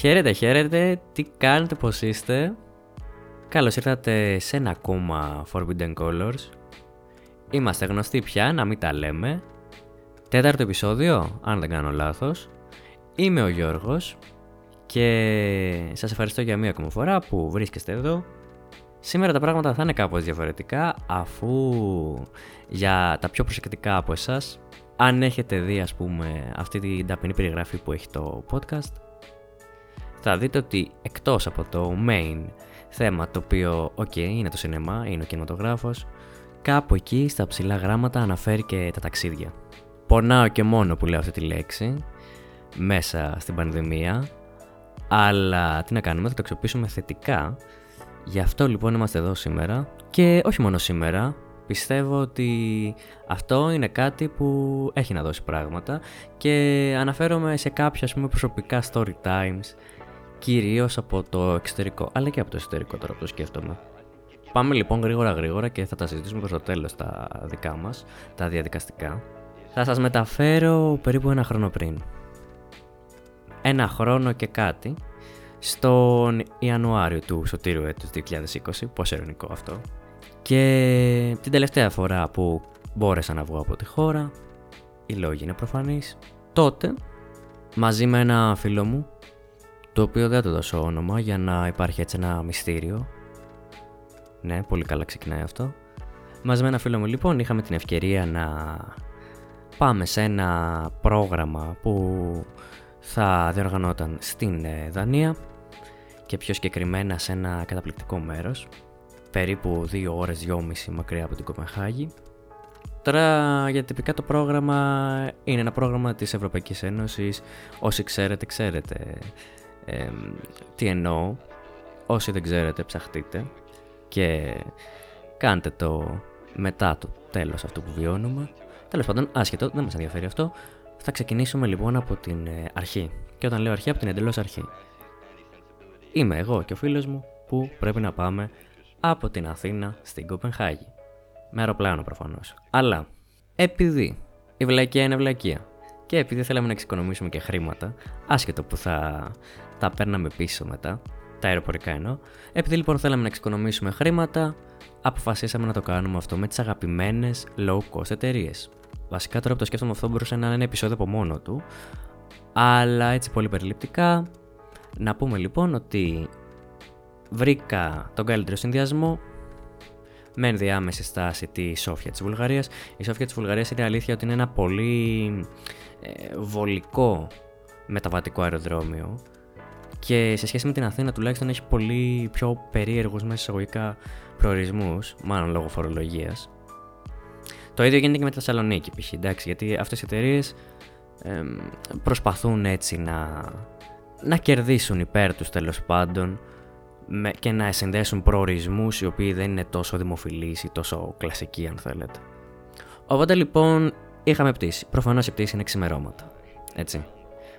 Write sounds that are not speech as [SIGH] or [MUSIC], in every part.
Χαίρετε, χαίρετε, τι κάνετε, πώς είστε; Καλώς ήρθατε σε ένα ακόμα Forbidden Colors. Είμαστε γνωστοί πια, να μην τα λέμε. Τέταρτο επεισόδιο, αν δεν κάνω λάθος. Είμαι ο Γιώργος και σας ευχαριστώ για μία ακόμα φορά που βρίσκεστε εδώ. Σήμερα τα πράγματα θα είναι κάπως διαφορετικά αφού για τα πιο προσεκτικά από εσάς αν έχετε δει ας πούμε αυτή την ταπεινή περιγραφή που έχει το podcast θα δείτε ότι εκτός από το main θέμα το οποίο ok είναι το σινεμά, είναι ο κινηματογράφος κάπου εκεί στα ψηλά γράμματα αναφέρει και τα ταξίδια. Πονάω και μόνο που λέω αυτή τη λέξη μέσα στην πανδημία αλλά τι να κάνουμε, θα το αξιοποιήσουμε θετικά Γι' αυτό λοιπόν είμαστε εδώ σήμερα και όχι μόνο σήμερα, πιστεύω ότι αυτό είναι κάτι που έχει να δώσει πράγματα και αναφέρομαι σε κάποια ας πούμε προσωπικά story times κυρίως από το εξωτερικό αλλά και από το εσωτερικό τώρα που το σκέφτομαι. Πάμε λοιπόν γρήγορα γρήγορα και θα τα συζητήσουμε προς το τέλος τα δικά μας, τα διαδικαστικά. Θα σας μεταφέρω περίπου ένα χρόνο πριν. Ένα χρόνο και κάτι στον Ιανουάριο του σωτήρου έτους 2020, πόσο ειρωνικό αυτό. Και την τελευταία φορά που μπόρεσα να βγω από τη χώρα, οι λόγοι είναι προφανείς, τότε μαζί με ένα φίλο μου, το οποίο δεν το δώσω όνομα για να υπάρχει έτσι ένα μυστήριο, ναι, πολύ καλά ξεκινάει αυτό, μαζί με ένα φίλο μου λοιπόν είχαμε την ευκαιρία να πάμε σε ένα πρόγραμμα που θα διοργανώταν στην ε, Δανία και πιο συγκεκριμένα σε ένα καταπληκτικό μέρος, περίπου 2 ώρες, 2,5 μακριά από την Κοπενχάγη. Τώρα για τυπικά το πρόγραμμα είναι ένα πρόγραμμα της Ευρωπαϊκής Ένωσης, όσοι ξέρετε ξέρετε ε, τι εννοώ, όσοι δεν ξέρετε ψαχτείτε και κάντε το μετά το τέλος αυτού που βιώνουμε. Τέλος πάντων, άσχετο, δεν μας ενδιαφέρει αυτό. Θα ξεκινήσουμε λοιπόν από την ε, αρχή. Και όταν λέω αρχή, από την εντελώς αρχή. Είμαι εγώ και ο φίλος μου που πρέπει να πάμε από την Αθήνα στην Κοπενχάγη. Με αεροπλάνο προφανώς. Αλλά επειδή η βλακία είναι βλακία και επειδή θέλαμε να εξοικονομήσουμε και χρήματα, άσχετο που θα τα παίρναμε πίσω μετά, τα αεροπορικά εννοώ, επειδή λοιπόν θέλαμε να εξοικονομήσουμε χρήματα, αποφασίσαμε να το κάνουμε αυτό με τις αγαπημένες low cost εταιρείες. Βασικά τώρα που το σκέφτομαι αυτό μπορούσε να είναι ένα επεισόδιο από μόνο του, αλλά έτσι πολύ περιληπτικά να πούμε λοιπόν ότι βρήκα τον καλύτερο συνδυασμό με ενδιάμεση στάση τη Σόφια της Βουλγαρίας. Η Σόφια της Βουλγαρίας είναι αλήθεια ότι είναι ένα πολύ ε, βολικό μεταβατικό αεροδρόμιο και σε σχέση με την Αθήνα τουλάχιστον έχει πολύ πιο περίεργους μέσα εισαγωγικά προορισμούς, μάλλον λόγω φορολογίας. Το ίδιο γίνεται και με τη Θεσσαλονίκη π.χ. εντάξει, γιατί αυτές οι εταιρείες ε, προσπαθούν έτσι να να κερδίσουν υπέρ τους τέλος πάντων και να συνδέσουν προορισμούς οι οποίοι δεν είναι τόσο δημοφιλείς ή τόσο κλασικοί αν θέλετε. Οπότε λοιπόν είχαμε πτήση. Προφανώς η πτήση είναι ξημερώματα. Έτσι.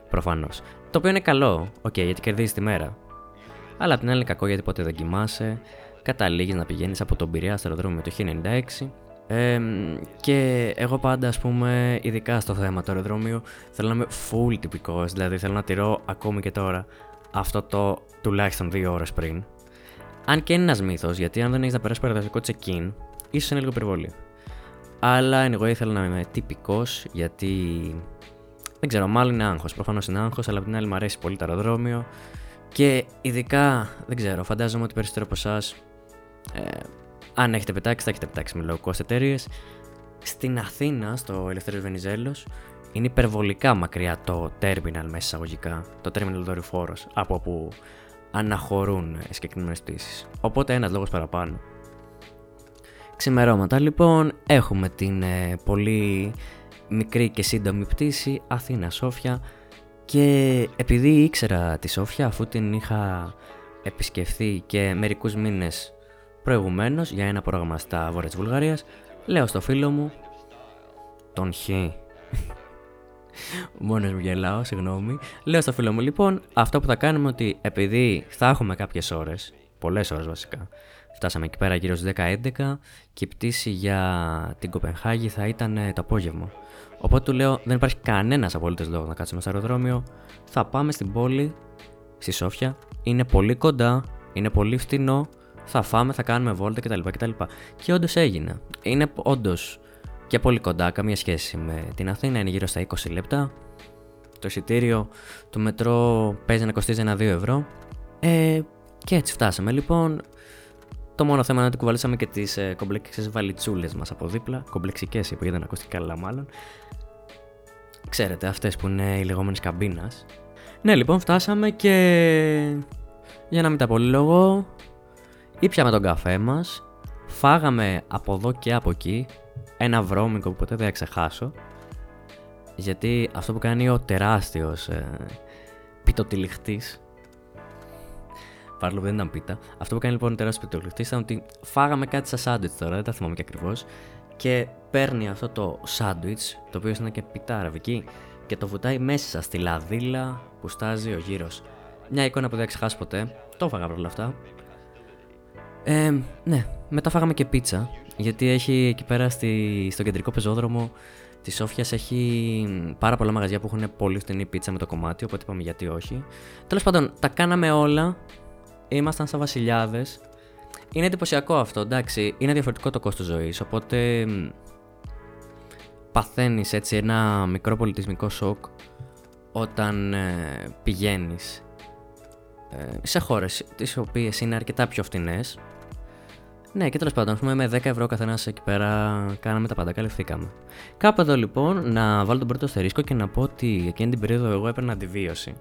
Προφανώς. Το οποίο είναι καλό, OK, okay, γιατί κερδίζεις τη μέρα. Αλλά απ' την άλλη είναι κακό γιατί ποτέ δεν κοιμάσαι. Καταλήγεις να πηγαίνεις από τον Πειραιά στο αεροδρόμιο το 1096 και εγώ πάντα, ας πούμε, ειδικά στο θέμα του αεροδρόμιου, θέλω να είμαι full τυπικός, δηλαδή θέλω να τηρώ ακόμη και τώρα αυτό το τουλάχιστον δύο ώρες πριν. Αν και είναι ένας μύθος, γιατί αν δεν έχεις να περάσεις παραδοσιακό check-in, ίσως είναι λίγο υπερβολή. Αλλά εγώ ήθελα να είμαι τυπικός, γιατί δεν ξέρω, μάλλον είναι άγχος. Προφανώς είναι άγχος, αλλά απ' την άλλη μου αρέσει πολύ το αεροδρόμιο. Και ειδικά, δεν ξέρω, φαντάζομαι ότι περισσότερο από εσάς ε, αν έχετε πετάξει, θα έχετε πετάξει με low cost εταιρείες. Στην Αθήνα, στο Ελευθέρω Βενιζέλος, είναι υπερβολικά μακριά το terminal μέσα εισαγωγικά, το terminal δορυφόρος, από όπου αναχωρούν συγκεκριμένες πτήσεις. Οπότε ένας λόγος παραπάνω. Ξημερώματα λοιπόν, έχουμε την ε, πολύ μικρή και σύντομη πτήση Αθήνα-Σόφια και επειδή ήξερα τη Σόφια αφού την είχα επισκεφθεί και μερικούς μήνες Προηγουμένως, για ένα πρόγραμμα στα βόρεια της Βουλγαρίας, λέω στο φίλο μου, τον Χ. [LAUGHS] Μόνος μου γελάω, συγγνώμη. Λέω στο φίλο μου, λοιπόν, αυτό που θα κάνουμε ότι επειδή θα έχουμε κάποιες ώρες, πολλές ώρες βασικά, φτάσαμε εκεί πέρα γύρω στις 10-11 και η πτήση για την Κοπενχάγη θα ήταν ε, το απόγευμα. Οπότε του λέω, δεν υπάρχει κανένας απολύτως λόγος να κάτσουμε στο αεροδρόμιο. Θα πάμε στην πόλη στη Σόφια. Είναι πολύ κοντά, είναι πολύ φτηνό. Θα φάμε, θα κάνουμε βόλτα κτλ. κτλ. Και όντως έγινε. Είναι όντως και πολύ κοντά, καμία σχέση με την Αθήνα. Είναι γύρω στα 20 λεπτά. Το εισιτήριο του μετρό παίζει να κοστίζει ένα 2 ευρώ. Ε, και έτσι φτάσαμε λοιπόν. Το μόνο θέμα είναι ότι κουβαλήσαμε και τις ε, κομπλεξικέ βαλιτσούλες μας από δίπλα. Κομπλεξικές είπα, γιατί δεν ακούστηκε καλά μάλλον. Ξέρετε, αυτές που είναι οι λεγόμενες καμπίνας. Ναι, λοιπόν, φτάσαμε και. Για να μην τα πολύ λόγο, ήπιαμε τον καφέ μας, φάγαμε από εδώ και από εκεί ένα βρώμικο που ποτέ δεν θα ξεχάσω. Γιατί αυτό που κάνει ο τεράστιος ε, πιτοτυλιχτής παρόλο που δεν ήταν πίτα. Αυτό που κάνει λοιπόν ο τεράστιο πιτολιχτή ήταν ότι φάγαμε κάτι σαν σάντουιτς τώρα, δεν τα θυμάμαι και ακριβώς. Και παίρνει αυτό το σάντουιτς, το οποίο είναι και πίτα αραβική, και το βουτάει μέσα στη λαδίλα που στάζει ο γύρος. Μια εικόνα που δεν θα ξεχάσω ποτέ. Το έφαγα όλα αυτά. Ε, ναι, μετά φάγαμε και πίτσα. Γιατί έχει εκεί πέρα στη, στο κεντρικό πεζόδρομο της Σόφιας έχει πάρα πολλά μαγαζιά που έχουν πολύ φτηνή πίτσα με το κομμάτι. Οπότε είπαμε γιατί όχι. Τέλος πάντων, τα κάναμε όλα ήμασταν σαν βασιλιάδες. Είναι εντυπωσιακό αυτό, εντάξει. Είναι διαφορετικό το κόστος ζωής. Οπότε παθαίνεις έτσι ένα μικρό πολιτισμικό σοκ όταν ε, πηγαίνεις ε, σε χώρες τις οποίες είναι αρκετά πιο φτηνές ναι, και τέλος πάντων, πούμε, με 10 ευρώ καθένας εκεί πέρα κάναμε τα πάντα, καλυφθήκαμε. Κάπου εδώ λοιπόν να βάλω τον πρώτο αστερίσκο και να πω ότι εκείνη την περίοδο εγώ έπαιρνα αντιβίωση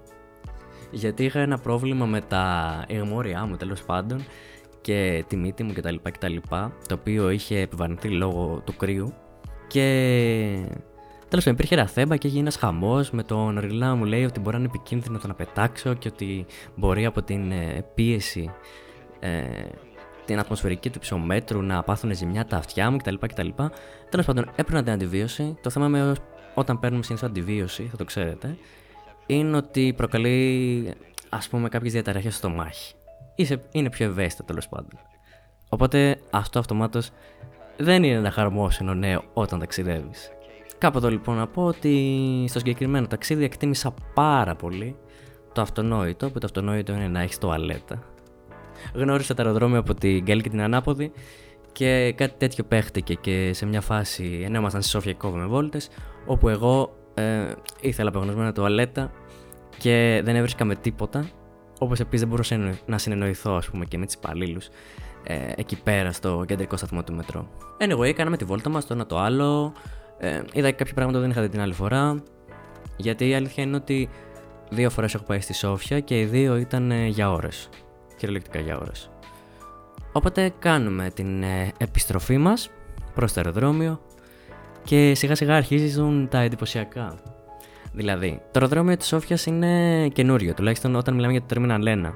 γιατί είχα ένα πρόβλημα με τα εγμόρια μου τέλος πάντων και τη μύτη μου κτλ, κτλ. Το οποίο είχε επιβαρυνθεί λόγω του κρύου. Και τέλος πάντων υπήρχε ένα θέμα και έγινε ένας χαμός με τον Ριλά μου λέει ότι μπορεί να είναι επικίνδυνο το να πετάξω και ότι μπορεί από την ε, πίεση ε, την ατμοσφαιρική του ψωμέτρου να πάθουν ζημιά τα αυτιά μου κτλ. κτλ. Τέλος πάντων, έπαιρνα την αντιβίωση. Το θέμα με όταν παίρνουμε συνήθως αντιβίωση, θα το ξέρετε, είναι ότι προκαλεί ας πούμε κάποιες διαταραχές στο μάχη. Είσαι, είναι πιο ευαίσθητο τέλος πάντων. Οπότε αυτό αυτομάτως δεν είναι ένα χαρμόσυνο νέο όταν ταξιδεύεις. Κάπου εδώ λοιπόν να πω ότι στο συγκεκριμένο ταξίδι εκτίμησα πάρα πολύ το αυτονόητο, που το αυτονόητο είναι να έχεις τοαλέτα. Γνώρισα τα αεροδρόμια από την Γκέλ και την Ανάποδη και κάτι τέτοιο παίχτηκε και σε μια φάση, ενώ ήμασταν στη Σόφια και κόβαμε βόλτες, όπου εγώ ε, ήθελα απεγνωσμένα τουαλέτα και δεν έβρισκα με τίποτα. Όπως επίσης δεν μπορούσα να συνεννοηθώ, ας πούμε, και με του υπαλλήλους ε, εκεί πέρα στο κεντρικό σταθμό του μετρό. Anyway, κάναμε τη βόλτα μας το ένα το άλλο. Ε, είδα και κάποια πράγματα που δεν είχα δει την άλλη φορά. Γιατί η αλήθεια είναι ότι δύο φορές έχω πάει στη Σόφια και οι δύο ήταν ε, για ώρες. Κυριολεκτικά για ώρες. Οπότε κάνουμε την ε, επιστροφή μας προς το αεροδρόμιο και σιγά σιγά αρχίζουν τα εντυπωσιακά. Δηλαδή, το αεροδρόμιο της Σόφιας είναι καινούριο, τουλάχιστον όταν μιλάμε για το Terminal 1.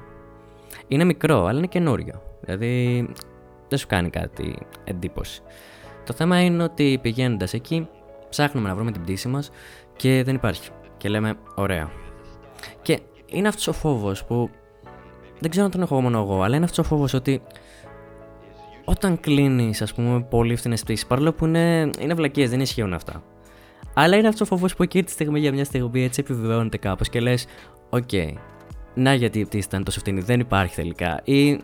Είναι μικρό, αλλά είναι καινούριο. Δηλαδή, δεν σου κάνει κάτι εντύπωση. Το θέμα είναι ότι πηγαίνοντας εκεί, ψάχνουμε να βρούμε την πτήση μας και δεν υπάρχει. Και λέμε, ωραία. Και είναι αυτός ο φόβος που. Δεν ξέρω αν τον έχω μόνο εγώ, αλλά είναι αυτός ο φόβος ότι όταν κλείνεις, ας πούμε, πολύ φθηνές πτήσεις, παρόλο που είναι, είναι βλακίες, δεν ισχύουν αυτά. Αλλά είναι αυτός ο φόβος που εκεί τη στιγμή για μια στιγμή έτσι επιβεβαιώνεται κάπως και λες: Οκ, να γιατί η πτήση ήταν τόσο φτηνή, δεν υπάρχει τελικά. Ή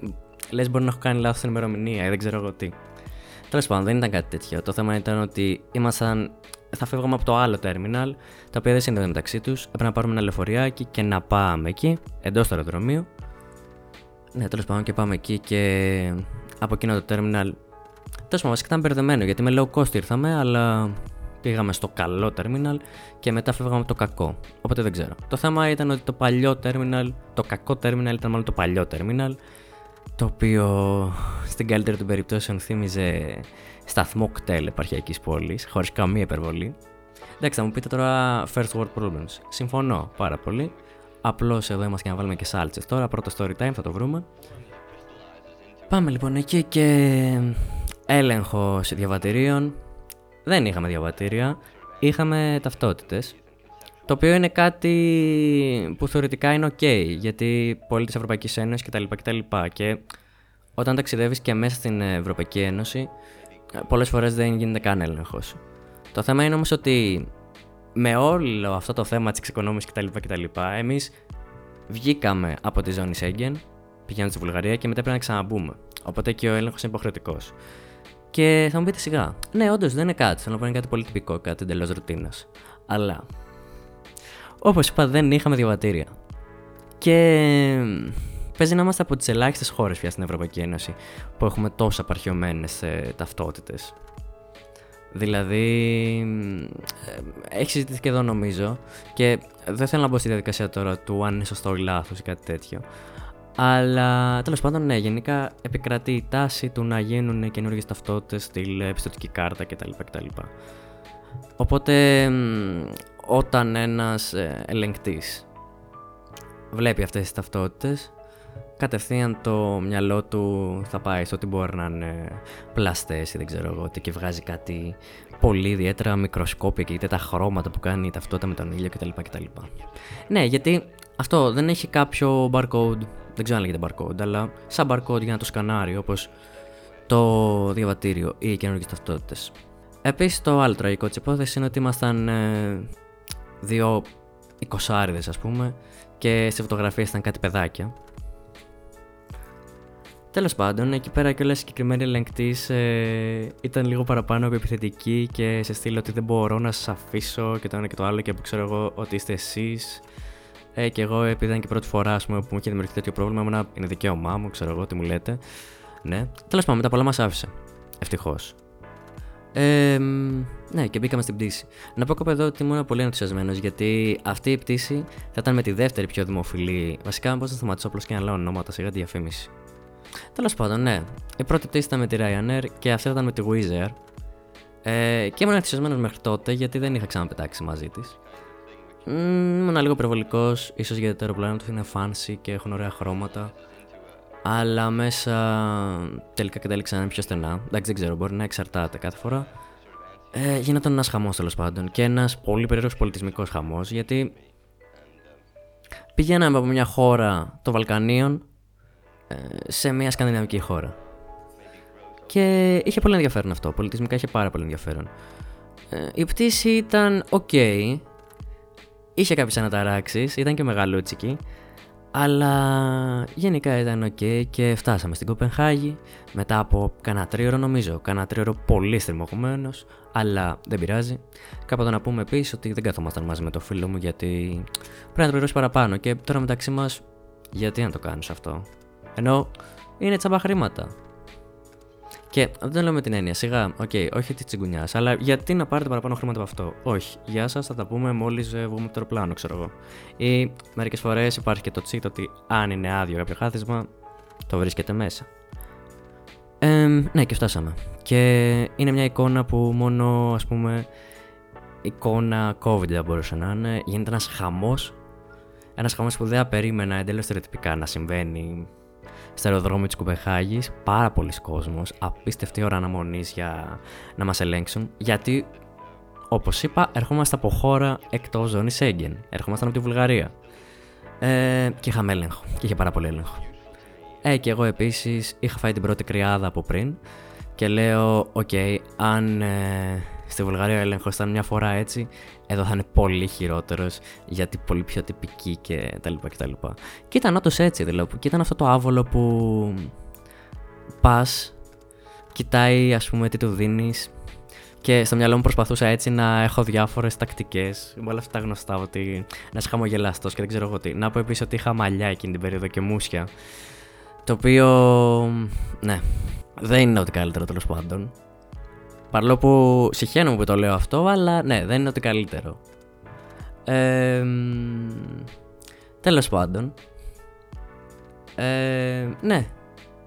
λες: Μπορεί να έχω κάνει λάθος την ημερομηνία ή δεν ξέρω εγώ τι. Τέλος πάντων, δεν ήταν κάτι τέτοιο. Το θέμα ήταν ότι ήμασταν. Θα φεύγαμε από το άλλο terminal, τα οποία δεν συνδέονται μεταξύ τους. Έπρεπε να πάρουμε ένα λεωφοριάκι και να πάμε εκεί, εντός του αεροδρομίου. Ναι, τέλος πάντων και πάμε εκεί και από εκείνο το terminal. Τέλος πάντων, βασικά ήταν μπερδεμένο γιατί με low cost ήρθαμε, αλλά πήγαμε στο καλό terminal και μετά φεύγαμε από το κακό. Οπότε δεν ξέρω. Το θέμα ήταν ότι το παλιό terminal, το κακό terminal ήταν μάλλον το παλιό terminal, το οποίο στην καλύτερη των περιπτώσεων θύμιζε σταθμό κτέλ επαρχιακής πόλης, χωρίς καμία υπερβολή. Εντάξει, θα μου πείτε τώρα first world problems. Συμφωνώ πάρα πολύ. Απλώς εδώ είμαστε για να βάλουμε και σάλτσε. Τώρα πρώτο story time θα το βρούμε. Πάμε λοιπόν εκεί και έλεγχο διαβατηρίων. Δεν είχαμε διαβατήρια, είχαμε ταυτότητες. Το οποίο είναι κάτι που θεωρητικά είναι ok, γιατί πολλοί της Ευρωπαϊκής Ένωσης κτλ. κτλ. Και όταν ταξιδεύεις και μέσα στην Ευρωπαϊκή Ένωση, πολλές φορές δεν γίνεται καν έλεγχος. Το θέμα είναι όμως ότι με όλο αυτό το θέμα της εξοικονόμησης κτλ. κτλ. εμείς βγήκαμε από τη ζώνη Σέγγεν, πηγαίνουμε στη Βουλγαρία και μετά πρέπει να ξαναμπούμε. Οπότε και ο έλεγχος είναι υποχρεωτικός. Και θα μου πείτε σιγά. Ναι, όντως δεν είναι κάτι. Θέλω να πω είναι κάτι πολύ τυπικό, κάτι εντελώς ρουτίνας. Αλλά. Όπως είπα, δεν είχαμε διαβατήρια. Και παίζει να είμαστε από τις ελάχιστες χώρες πια στην Ευρωπαϊκή Ένωση που έχουμε τόσο απαρχιωμένες ε, ταυτότητες. Δηλαδή, ε, έχει συζητηθεί και εδώ νομίζω και δεν θέλω να μπω στη διαδικασία τώρα του αν είναι σωστό ή λάθος ή κάτι τέτοιο. Αλλά τέλος πάντων, ναι, γενικά επικρατεί η τάση του να γίνουν καινούργιες ταυτότητες, στυλ επιστοτική κάρτα κτλ. κτλ. Οπότε, όταν ένας ε, ελεγκτής βλέπει αυτές τις ταυτότητες, κατευθείαν το μυαλό του θα πάει στο ότι μπορεί να είναι πλαστές ή δεν ξέρω εγώ, ότι και βγάζει κάτι πολύ ιδιαίτερα μικροσκόπια και είτε τα χρώματα που κάνει η ταυτότητα με τον ήλιο κτλ. κτλ. Ναι, γιατί αυτό δεν έχει κάποιο barcode, δεν ξέρω αν λέγεται barcode, αλλά σαν barcode για να το σκανάρει όπως το διαβατήριο ή οι καινούργιες ταυτότητες. Επίσης το άλλο τραγικό της υπόθεσης είναι ότι ήμασταν ε, δύο εικοσάριδες ας πούμε και σε φωτογραφίες ήταν κάτι παιδάκια Τέλος πάντων, εκεί πέρα και όλα συγκεκριμένη ελεγκτής ε, ήταν λίγο παραπάνω από επιθετική και σε στείλω ότι δεν μπορώ να σας αφήσω και το ένα και το άλλο και που ξέρω εγώ ότι είστε εσείς. Ε, και εγώ, επειδή ήταν και πρώτη φορά πούμε, που μου είχε δημιουργηθεί τέτοιο πρόβλημα, ήμουν, είναι δικαίωμά μου, ξέρω εγώ τι μου λέτε. Ναι. Τέλος πάντων, μετά πολλά μας άφησε. Ευτυχώς. Ε, ναι, και μπήκαμε στην πτήση. Να πω εδώ ότι ήμουν πολύ ενθουσιασμένος γιατί αυτή η πτήση θα ήταν με τη δεύτερη πιο δημοφιλή. Βασικά, πώ θα σταματήσω απλώς και να λέω ονόματα σιγά τη διαφήμιση. Τέλος πάντων, ναι. Η πρώτη πτήση ήταν με τη Ryanair και αυτή ήταν με τη Wizz Air. Ε, και ήμουν ενθουσιασμένος μέχρι τότε γιατί δεν είχα ξαναπετάξει μαζί της. Ήμουν λίγο υπερβολικός, ίσως γιατί το αεροπλάνο τους είναι fancy και έχουν ωραία χρώματα. Αλλά μέσα τελικά κατέληξαν να είναι πιο στενά. Εντάξει, δεν ξέρω, μπορεί να εξαρτάται κάθε φορά. Ε, γίνονταν ένας χαμός τέλος πάντων και ένας πολύ περίεργος πολιτισμικός χαμός γιατί πηγαίναμε από μια χώρα των Βαλκανίων σε μια σκανδιναβική χώρα. Και είχε πολύ ενδιαφέρον αυτό. Πολιτισμικά είχε πάρα πολύ ενδιαφέρον. Ε, η πτήση ήταν ok. Είχε κάποιες αναταράξεις, ήταν και μεγαλούτσικη. Αλλά γενικά ήταν ok και φτάσαμε στην Κοπενχάγη μετά από κανένα τρίωρο νομίζω. Κανένα τρίωρο πολύ στριμωγμένος, αλλά δεν πειράζει. Κάποτε να πούμε επίσης ότι δεν καθόμασταν μαζί με το φίλο μου γιατί πρέπει να το πληρώσει παραπάνω. Και τώρα μεταξύ μας, γιατί να το κάνεις αυτό. Ενώ είναι τσάμπα χρήματα. Και δεν το λέω με την έννοια, σιγά, OK, okay, όχι τη τσιγκουνιάς, αλλά γιατί να πάρετε παραπάνω χρήματα από αυτό; Όχι, γεια σας, θα τα πούμε μόλις ε, βγούμε από το αεροπλάνο, ξέρω εγώ. Ή μερικές φορές υπάρχει και το τσίτ ότι αν είναι άδειο κάποιο χάθισμα, το βρίσκεται μέσα. Ε, ναι, και φτάσαμε. Και είναι μια εικόνα που μόνο, ας πούμε, εικόνα COVID δεν μπορούσε να είναι. Γίνεται ένας χαμός. Ένας χαμός που δεν περίμενα εντελώς στερεοτυπικά να συμβαίνει στο αεροδρόμιο της Κουμπεχάγη. Πάρα πολλοί κόσμος, απίστευτη ώρα αναμονής για να μας ελέγξουν, γιατί όπως είπα, ερχόμαστε από χώρα εκτός ζώνης Σέγγεν. Ερχόμασταν από τη Βουλγαρία. Ε, και είχαμε έλεγχο. Και είχε πάρα πολύ έλεγχο. Ε, και εγώ επίσης είχα φάει την πρώτη κρυάδα από πριν και λέω: OK, okay, αν ε, στη Βουλγαρία ο έλεγχος ήταν μια φορά έτσι, εδώ θα είναι πολύ χειρότερος γιατί πολύ πιο τυπική και τα λοιπά και τα λοιπά. Και ήταν όντως έτσι δηλαδή. Και ήταν αυτό το άβολο που πας, κοιτάει ας πούμε τι του δίνεις. Και στο μυαλό μου προσπαθούσα έτσι να έχω διάφορες τακτικές. Με όλα αυτά τα γνωστά, ότι να είσαι χαμογελαστός και δεν ξέρω εγώ τι. Να πω επίση ότι είχα μαλλιά εκείνη την περίοδο και μουσια. Το οποίο. Ναι. Δεν είναι ό,τι καλύτερο τέλος πάντων. Παρόλο που συχαίνομαι που το λέω αυτό, αλλά ναι, δεν είναι ότι καλύτερο. Ε, τέλος πάντων. Ε, ναι.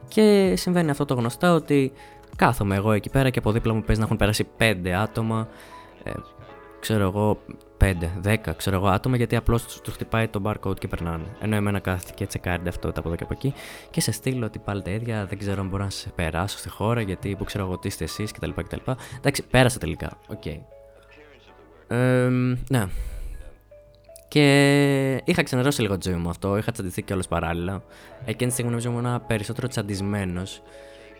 Και συμβαίνει αυτό το γνωστό ότι κάθομαι εγώ εκεί πέρα και από δίπλα μου παίζει να έχουν περάσει πέντε άτομα. Ε, ξέρω εγώ, 5, 10 ξέρω εγώ άτομα γιατί απλώς του χτυπάει το barcode και περνάνε. Ενώ εμένα κάθεται και τσεκάρει αυτό από εδώ και από εκεί και σε στείλω ότι πάλι τα ίδια, δεν ξέρω αν μπορώ να σε περάσω στη χώρα γιατί που ξέρω εγώ τι είστε εσείς κτλ. κτλ. Εντάξει, πέρασα τελικά. OK. Okay. Ε, ναι. Και είχα ξενερώσει λίγο τη ζωή μου αυτό, είχα τσαντιστεί κιόλας παράλληλα. Εκείνη τη στιγμή νομίζω ήμουν περισσότερο τσαντισμένος.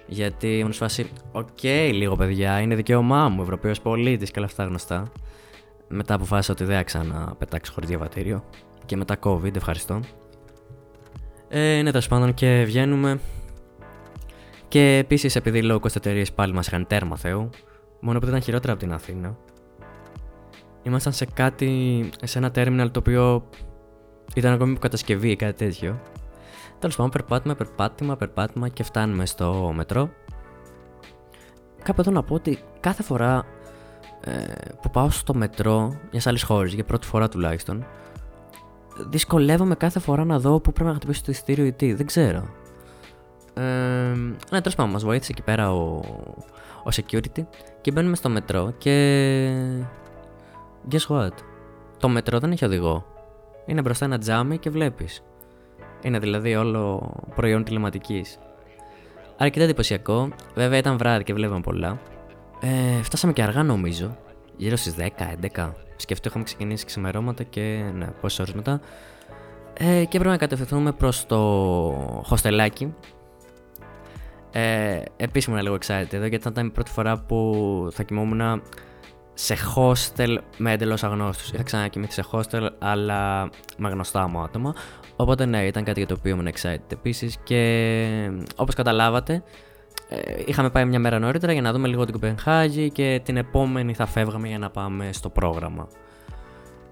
Γιατί ήμουν σε φάση, ok, okay, λίγο παιδιά, είναι δικαίωμά μου, Ευρωπαίος πολίτης και όλα αυτά γνωστά. Μετά αποφάσισα ότι δεν θα ξαναπετάξω χωρίς διαβατήριο. Και μετά COVID, ευχαριστώ. Ε, ναι, τέλος πάντων και βγαίνουμε. Και επίσης επειδή low cost εταιρείες πάλι μας είχαν τέρμα Θεού, μόνο που δεν ήταν χειρότερα από την Αθήνα. Ήμασταν σε κάτι, σε ένα terminal το οποίο ήταν ακόμη που κατασκευή ή κάτι τέτοιο. Τέλος πάντων, περπάτημα, περπάτημα, περπάτημα και φτάνουμε στο μετρό. Κάπου εδώ να πω ότι κάθε φορά ε, που πάω στο μετρό μιας άλλης χώρε, για πρώτη φορά τουλάχιστον, δυσκολεύομαι κάθε φορά να δω πού πρέπει να χτυπήσω το εισιτήριο ή τι. Δεν ξέρω. Ε, ναι, τέλος πάντων, μας βοήθησε εκεί πέρα ο, ο security και μπαίνουμε στο μετρό και. Guess what? Το μετρό δεν έχει οδηγό. Είναι μπροστά ένα τζάμι και βλέπεις. Είναι δηλαδή όλο προϊόν τηλεματικής. Αρκετά εντυπωσιακό. Βέβαια ήταν βράδυ και βλέπαμε πολλά. Ε, φτάσαμε και αργά νομίζω. Γύρω στις 10-11. Σκεφτείτε, είχαμε ξεκινήσει ξημερώματα και ναι, πόσες ώρες μετά. Ε, και έπρεπε να κατευθυνθούμε προς το χωστελάκι. Ε, Επίση ήμουν λίγο excited εδώ γιατί ήταν η πρώτη φορά που θα κοιμόμουν σε hostel με εντελώς αγνώστους. Είχα ξανακοιμηθεί σε hostel, αλλά με γνωστά μου άτομα. Οπότε ναι, ήταν κάτι για το οποίο ήμουν excited επίσης. Και όπως καταλάβατε, ε, είχαμε πάει μια μέρα νωρίτερα για να δούμε λίγο την Κοπενχάγη και την επόμενη θα φεύγαμε για να πάμε στο πρόγραμμα.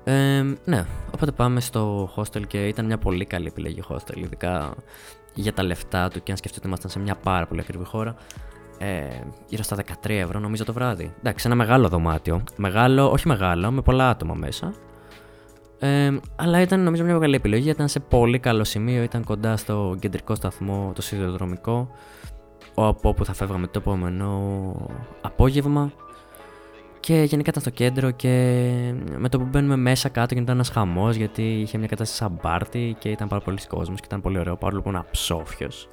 Ε, ναι, οπότε πάμε στο hostel και ήταν μια πολύ καλή επιλογή hostel, ειδικά για τα λεφτά του και αν σκεφτείτε ήμασταν σε μια πάρα πολύ ακριβή χώρα. Ε, γύρω στα 13 ευρώ νομίζω το βράδυ. Εντάξει, ένα μεγάλο δωμάτιο. Μεγάλο, όχι μεγάλο, με πολλά άτομα μέσα. Ε, αλλά ήταν νομίζω μια καλή επιλογή. Ήταν σε πολύ καλό σημείο. Ήταν κοντά στο κεντρικό σταθμό, το σιδηροδρομικό από όπου θα φεύγαμε το επόμενο απόγευμα. Και γενικά ήταν στο κέντρο και με το που μπαίνουμε μέσα κάτω ήταν ένας χαμός γιατί είχε μια κατάσταση σαν πάρτι και ήταν πάρα πολλοί κόσμος και ήταν πολύ ωραίο παρόλο που ήμουν ψόφιος.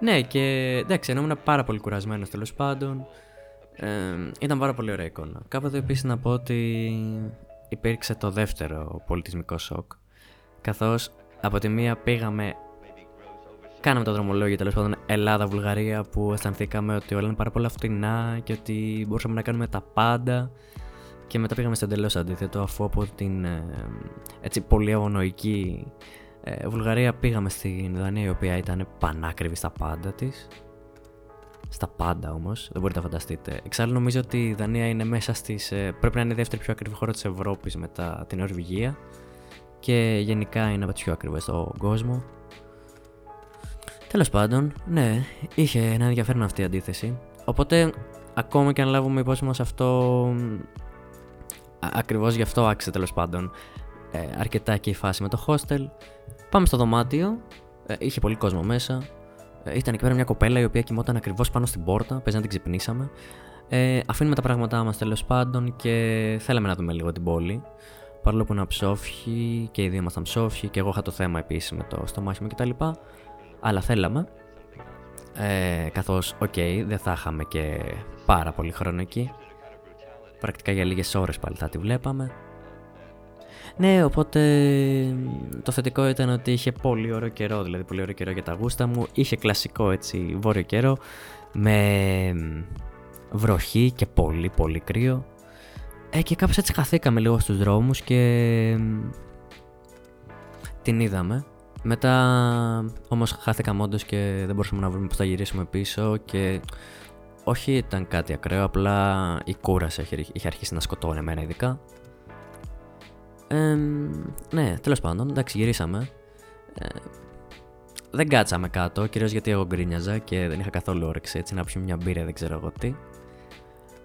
Ναι, και εντάξει, ενώ ήμουν πάρα πολύ κουρασμένος τέλος πάντων. Ε, ήταν πάρα πολύ ωραία εικόνα. Κάποτε επίσης να πω ότι υπήρξε το δεύτερο πολιτισμικό σοκ. Καθώς από τη μία πήγαμε Κάναμε το δρομολόγιο τέλος πάντων Ελλάδα-Βουλγαρία που αισθανθήκαμε ότι όλα είναι πάρα πολύ φτηνά και ότι μπορούσαμε να κάνουμε τα πάντα. Και μετά πήγαμε στο εντελώς αντίθετο, αφού από την ε, έτσι, πολύ αγωνοϊκή ε, Βουλγαρία πήγαμε στην Δανία, η οποία ήταν πανάκριβη στα πάντα της. Στα πάντα όμως, δεν μπορείτε να φανταστείτε. Εξάλλου, νομίζω ότι η Δανία είναι μέσα στις. Ε, πρέπει να είναι η δεύτερη πιο ακριβή χώρα της Ευρώπης μετά την Νορβηγία. Και γενικά είναι από τις πιο ακριβές στον κόσμο. Τέλος πάντων, ναι, είχε ένα ενδιαφέρον αυτή η αντίθεση. Οπότε, ακόμα και αν λάβουμε υπόψη μας αυτό. Ακριβώς γι' αυτό άξιζε τέλος πάντων ε, αρκετά και η φάση με το hostel. Πάμε στο δωμάτιο. Ε, είχε πολύ κόσμο μέσα. Ε, ήταν εκεί πέρα μια κοπέλα η οποία κοιμόταν ακριβώς πάνω στην πόρτα. Παίζει να την ξυπνήσαμε. Ε, αφήνουμε τα πράγματά μας τέλος πάντων και θέλαμε να δούμε λίγο την πόλη. Παρόλο που είναι ψόφιοι και οι δύο ήμασταν ψόφιοι και εγώ είχα το θέμα επίσης με το στομάχι μου κτλ αλλά θέλαμε. Ε, καθώς, ok, okay, δεν θα είχαμε και πάρα πολύ χρόνο εκεί. Πρακτικά για λίγες ώρες πάλι θα τη βλέπαμε. Ναι, οπότε το θετικό ήταν ότι είχε πολύ ωραίο καιρό, δηλαδή πολύ ωραίο καιρό για τα γούστα μου. Είχε κλασικό έτσι βόρειο καιρό με βροχή και πολύ πολύ κρύο. Ε, και κάπως έτσι χαθήκαμε λίγο στους δρόμους και την είδαμε. Μετά όμως χάθηκα όντως και δεν μπορούσαμε να βρούμε πώ θα γυρίσουμε πίσω και όχι ήταν κάτι ακραίο, απλά η κούραση είχε αρχίσει να σκοτώνει εμένα ειδικά. Ε, ναι, τέλος πάντων, εντάξει, γυρίσαμε. Ε, δεν κάτσαμε κάτω, κυρίως γιατί εγώ γκρίνιαζα και δεν είχα καθόλου όρεξη έτσι να πιω μια μπύρα, δεν ξέρω εγώ τι.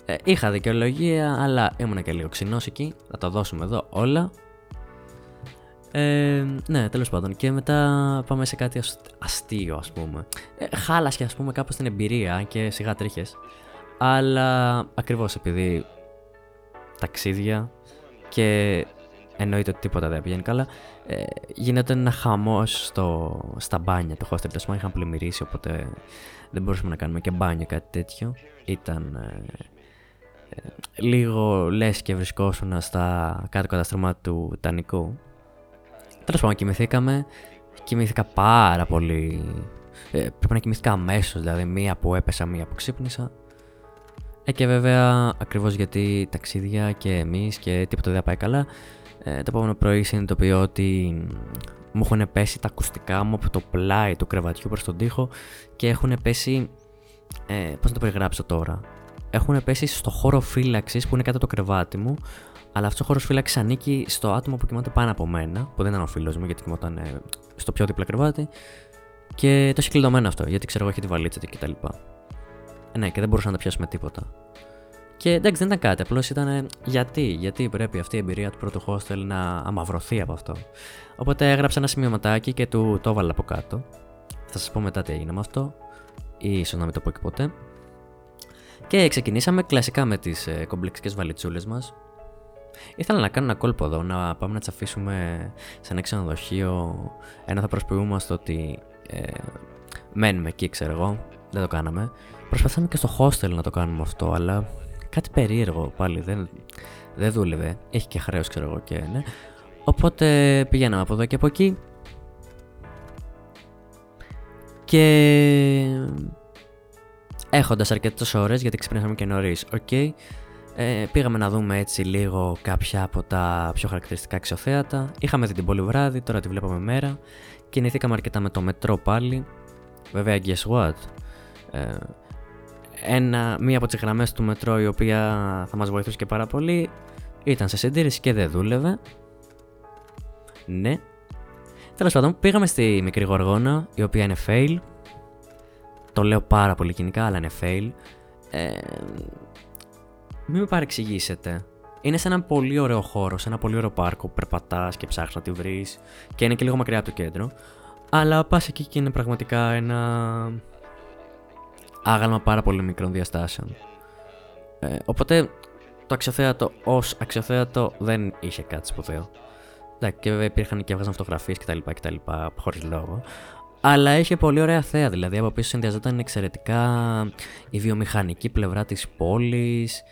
Ε, είχα δικαιολογία, αλλά ήμουν και λίγο ξινός εκεί. Θα το δώσουμε εδώ όλα. Ε, ναι, τέλος πάντων. Και μετά πάμε σε κάτι αστείο, ας πούμε. Ε, χάλασε, ας πούμε, κάπως την εμπειρία και σιγά τρίχες. Αλλά ακριβώς επειδή ταξίδια και εννοείται ότι τίποτα δεν πηγαίνει καλά. Ε, γίνεται ένα χαμός στα μπάνια του hostel. Τέλο είχαν πλημμυρίσει, οπότε δεν μπορούσαμε να κάνουμε και μπάνιο κάτι τέτοιο. Ήταν ε, ε, λίγο λες και βρισκόσουν στα κάτω καταστρώματα του Τανικού Τέλος πάντων, κοιμηθήκαμε. Κοιμήθηκα πάρα πολύ. Ε, πρέπει να κοιμήθηκα αμέσως, δηλαδή μία που έπεσα, μία που ξύπνησα. Ε, και βέβαια, ακριβώς γιατί ταξίδια και εμείς και τίποτα δεν πάει καλά, ε, το επόμενο πρωί συνειδητοποιώ ότι μου έχουν πέσει τα ακουστικά μου από το πλάι του κρεβατιού προς τον τοίχο και έχουν πέσει, ε, πώς να το περιγράψω τώρα, έχουν πέσει στο χώρο φύλαξης που είναι κάτω το κρεβάτι μου, αλλά αυτός ο χώρος φύλαξη ανήκει στο άτομο που κοιμάται πάνω από μένα, που δεν ήταν ο φίλος μου γιατί κοιμόταν ε, στο πιο δίπλα κρεβάτι. Και το έχει κλειδωμένο αυτό, γιατί ξέρω εγώ έχει τη βαλίτσα του κτλ. Ε, ναι, και δεν μπορούσα να τα πιάσω με τίποτα. Και εντάξει, δεν ήταν κάτι. Απλώς ήταν γιατί, γιατί πρέπει αυτή η εμπειρία του πρώτου hostel να αμαυρωθεί από αυτό. Οπότε έγραψα ένα σημειωματάκι και του το έβαλα από κάτω. Θα σας πω μετά τι έγινε με αυτό, ή ίσως να μην το πω και ποτέ. Και ξεκινήσαμε κλασικά με τις ε, κομπλεξικές βαλιτσούλες μας. Ήθελα να κάνω ένα κόλπο εδώ, να πάμε να τι αφήσουμε σε ένα ξενοδοχείο. Ένα θα προσποιούμαστε ότι ε, μένουμε εκεί, ξέρω εγώ. Δεν το κάναμε. Προσπαθάμε και στο hostel να το κάνουμε αυτό, αλλά κάτι περίεργο πάλι. Δεν, δεν δούλευε. Έχει και χρέος, ξέρω εγώ και ναι. Οπότε πηγαίναμε από εδώ και από εκεί. Και έχοντας αρκετές ώρες γιατί ξυπνήσαμε και νωρίς, οκ, ε, πήγαμε να δούμε έτσι λίγο κάποια από τα πιο χαρακτηριστικά αξιοθέατα. Είχαμε δει την πόλη βράδυ, τώρα τη βλέπαμε μέρα. Κινηθήκαμε αρκετά με το μετρό πάλι. Βέβαια, guess what? Ε, ένα, μία από τις γραμμές του μετρό η οποία θα μας βοηθούσε και πάρα πολύ ήταν σε συντήρηση και δεν δούλευε. Ναι. Τέλος πάντων, πήγαμε στη μικρή γοργόνα, η οποία είναι fail. Το λέω πάρα πολύ κοινικά, αλλά είναι fail. Ε, μην με παρεξηγήσετε. Είναι σε ένα πολύ ωραίο χώρο, σε ένα πολύ ωραίο πάρκο που περπατάς και ψάχνεις να τη βρεις και είναι και λίγο μακριά από το κέντρο. Αλλά πας εκεί και είναι πραγματικά ένα άγαλμα πάρα πολύ μικρών διαστάσεων. Ε, οπότε το αξιοθέατο ως αξιοθέατο δεν είχε κάτι σπουδαίο. Εντάξει, και βέβαια υπήρχαν και έβγαζαν φωτογραφίες κτλ. κτλ Χωρίς λόγο. Αλλά είχε πολύ ωραία θέα, δηλαδή από πίσω συνδυαζόταν εξαιρετικά η βιομηχανική πλευρά της πόλης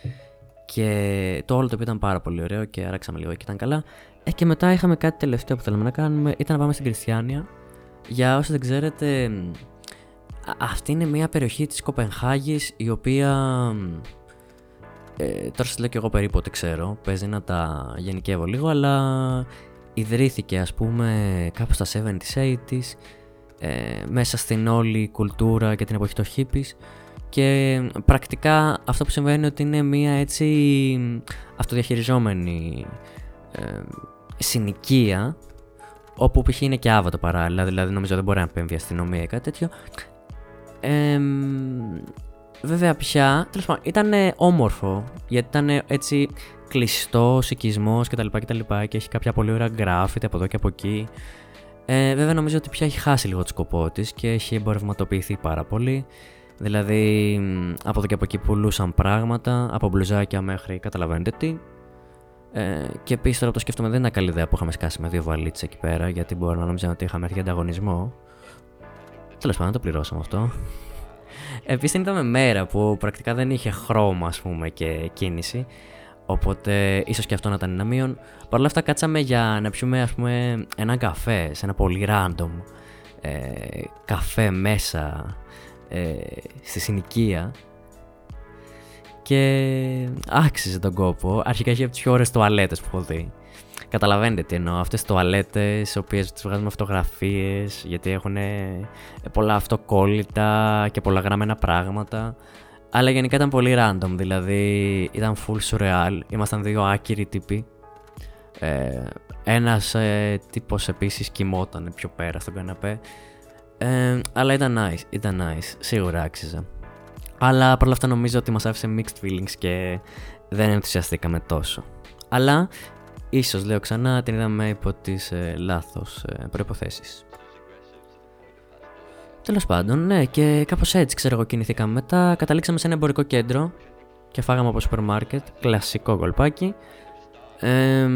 και το όλο το οποίο ήταν πάρα πολύ ωραίο και άραξαμε λίγο και ήταν καλά. Ε, και μετά είχαμε κάτι τελευταίο που θέλαμε να κάνουμε, ήταν να πάμε στην Κριστιανία. Για όσοι δεν ξέρετε, αυτή είναι μια περιοχή της Κοπενχάγης η οποία ε, τώρα σας λέω και εγώ περίπου ότι ξέρω, παίζει να τα γενικεύω λίγο, αλλά ιδρύθηκε ας πούμε κάπου στα 70s, 80s ε, μέσα στην όλη κουλτούρα και την εποχή των hippies και πρακτικά αυτό που συμβαίνει είναι ότι είναι μια έτσι αυτοδιαχειριζόμενη ε, συνοικία όπου π.χ. είναι και άβατο παράλληλα, δηλαδή νομίζω δεν μπορεί να επέμβει η αστυνομία ή κάτι τέτοιο. Ε, βέβαια πια, τέλος πάντων, ήταν όμορφο, γιατί ήταν έτσι κλειστός, οικισμός κτλ. Και, και έχει κάποια πολύ ωραία γκράφιτι από εδώ και από εκεί. Ε, βέβαια νομίζω ότι πια έχει χάσει λίγο το σκοπό της και έχει εμπορευματοποιηθεί πάρα πολύ. Δηλαδή από εδώ και από εκεί πουλούσαν πράγματα, από μπλουζάκια μέχρι καταλαβαίνετε τι. Ε, και επίσης τώρα που το σκέφτομαι δεν είναι καλή ιδέα που είχαμε σκάσει με δύο βαλίτσες εκεί πέρα, γιατί μπορεί να νόμιζα ότι είχαμε έρθει για ανταγωνισμό. Τέλος πάντων, το πληρώσαμε αυτό. Επίσης ήταν μέρα που πρακτικά δεν είχε χρώμα, ας πούμε, και κίνηση. Οπότε ίσως και αυτό να ήταν ένα μείον. Παρ' όλα αυτά κάτσαμε για να πιούμε ας πούμε ένα καφέ σε ένα πολύ random ε, καφέ μέσα ε, στη συνοικία και άξιζε τον κόπο. Αρχικά είχε από τις πιο ωραίες τουαλέτες που έχω δει. Καταλαβαίνετε τι εννοώ. Αυτές τις τουαλέτες, οι οποίες τις βγάζουμε φωτογραφίες, γιατί έχουν πολλά αυτοκόλλητα και πολλά γραμμένα πράγματα. Αλλά γενικά ήταν πολύ random, δηλαδή ήταν full surreal. Ήμασταν δύο άκυροι τύποι. Ε, ένας ε, τύπος επίσης κοιμόταν πιο πέρα στον καναπέ. Ε, αλλά ήταν nice, ήταν nice, σίγουρα άξιζε. Αλλά παρόλα αυτά νομίζω ότι μας άφησε mixed feelings και δεν ενθουσιαστήκαμε τόσο. Αλλά ίσως λέω ξανά την είδαμε υπό τις ε, λάθος ε, προϋποθέσεις. Τέλος πάντων, ναι, και κάπως έτσι ξέρω εγώ κινηθήκαμε μετά. Καταλήξαμε σε ένα εμπορικό κέντρο και φάγαμε από σούπερ μάρκετ. Κλασικό κολπάκι. Ε,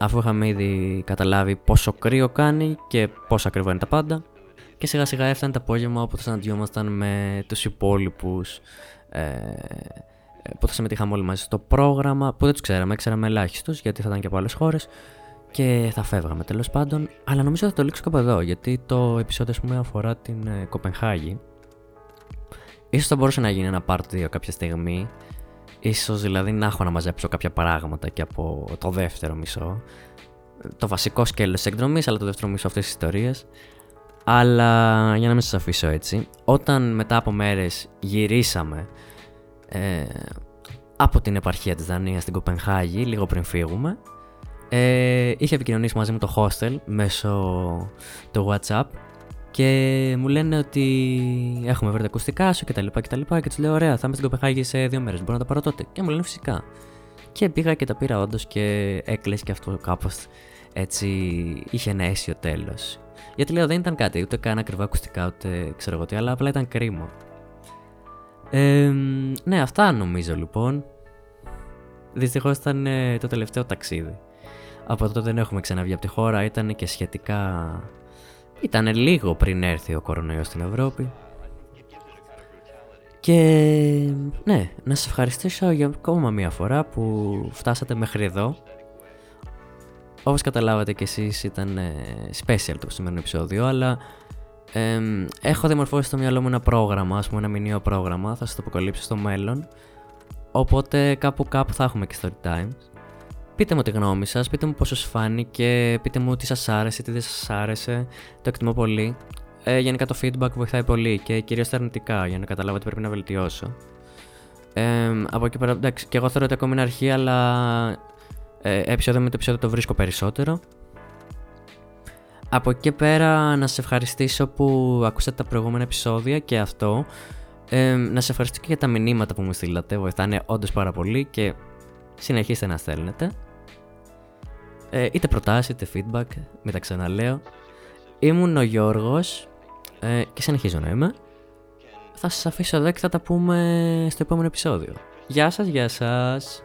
αφού είχαμε ήδη καταλάβει πόσο κρύο κάνει και πόσο ακριβό είναι τα πάντα. Και σιγά σιγά έφτανε το απόγευμα όπου θα συναντιόμασταν με τους υπόλοιπους ε, που θα συμμετείχαμε όλοι μαζί στο πρόγραμμα που δεν τους ξέραμε, ξέραμε ελάχιστου γιατί θα ήταν και από άλλες χώρες και θα φεύγαμε τέλος πάντων. Αλλά νομίζω θα το λήξω κάπου εδώ γιατί το επεισόδιο πούμε, αφορά την ε, Κοπενχάγη. Ίσως θα μπορούσε να γίνει ένα part 2 κάποια στιγμή. Ίσως δηλαδή να έχω να μαζέψω κάποια πράγματα και από το δεύτερο μισό. το βασικό σκέλος της εκδρομής, αλλά το δεύτερο μισό αυτής της ιστορίας. Αλλά για να μην σας αφήσω έτσι, όταν μετά από μέρες γυρίσαμε ε, από την επαρχία της Δανίας στην Κοπενχάγη, λίγο πριν φύγουμε, ε, είχε επικοινωνήσει μαζί μου το hostel μέσω του WhatsApp και μου λένε ότι έχουμε βρει τα ακουστικά σου κτλ. Και, και, και τους λέω: Ωραία, θα είμαι στην Κοπεχάγη σε δύο μέρες. Μπορώ να τα πάρω τότε. Και μου λένε φυσικά. Και πήγα και τα πήρα όντως και έκλεισε και αυτό κάπως έτσι. Είχε ένα αίσιο τέλος. Γιατί λέω δεν ήταν κάτι, ούτε καν ακριβά ακουστικά, ούτε ξέρω εγώ τι, αλλά απλά ήταν κρίμα. Ε, ναι, αυτά νομίζω λοιπόν. Δυστυχώς ήταν ε, το τελευταίο ταξίδι. Από τότε δεν έχουμε ξαναβγεί από τη χώρα, ήταν και σχετικά ήταν λίγο πριν έρθει ο κορονοϊός στην Ευρώπη. Και ναι, να σας ευχαριστήσω για ακόμα μια φορά που φτάσατε μέχρι εδώ. Όπως καταλάβατε και εσείς ήταν ε, special το σημερινό επεισόδιο, αλλά έχω διαμορφώσει στο μυαλό μου ένα πρόγραμμα, ας πούμε ένα μηνύο πρόγραμμα, θα σας το αποκαλύψω στο μέλλον. Οπότε κάπου κάπου θα έχουμε και story times. Πείτε μου τη γνώμη σας, πείτε μου πόσο σας φάνηκε, πείτε μου τι σας άρεσε, τι δεν σας άρεσε, το εκτιμώ πολύ. Ε, γενικά το feedback βοηθάει πολύ και κυρίως τα αρνητικά για να καταλάβω τι πρέπει να βελτιώσω. Ε, από εκεί πέρα, εντάξει, και εγώ θεωρώ ότι ακόμη είναι αρχή, αλλά ε, επεισόδιο με το επεισόδιο το βρίσκω περισσότερο. Από εκεί πέρα να σε ευχαριστήσω που ακούσατε τα προηγούμενα επεισόδια και αυτό. Ε, να σε ευχαριστήσω και για τα μηνύματα που μου στείλατε, βοηθάνε όντως πάρα πολύ και συνεχίστε να στέλνετε. Ε, είτε προτάσεις είτε feedback, μην τα ξαναλέω. Ήμουν ο Γιώργος ε, και συνεχίζω να είμαι. Θα σας αφήσω εδώ και θα τα πούμε στο επόμενο επεισόδιο. Γεια σας, γεια σας.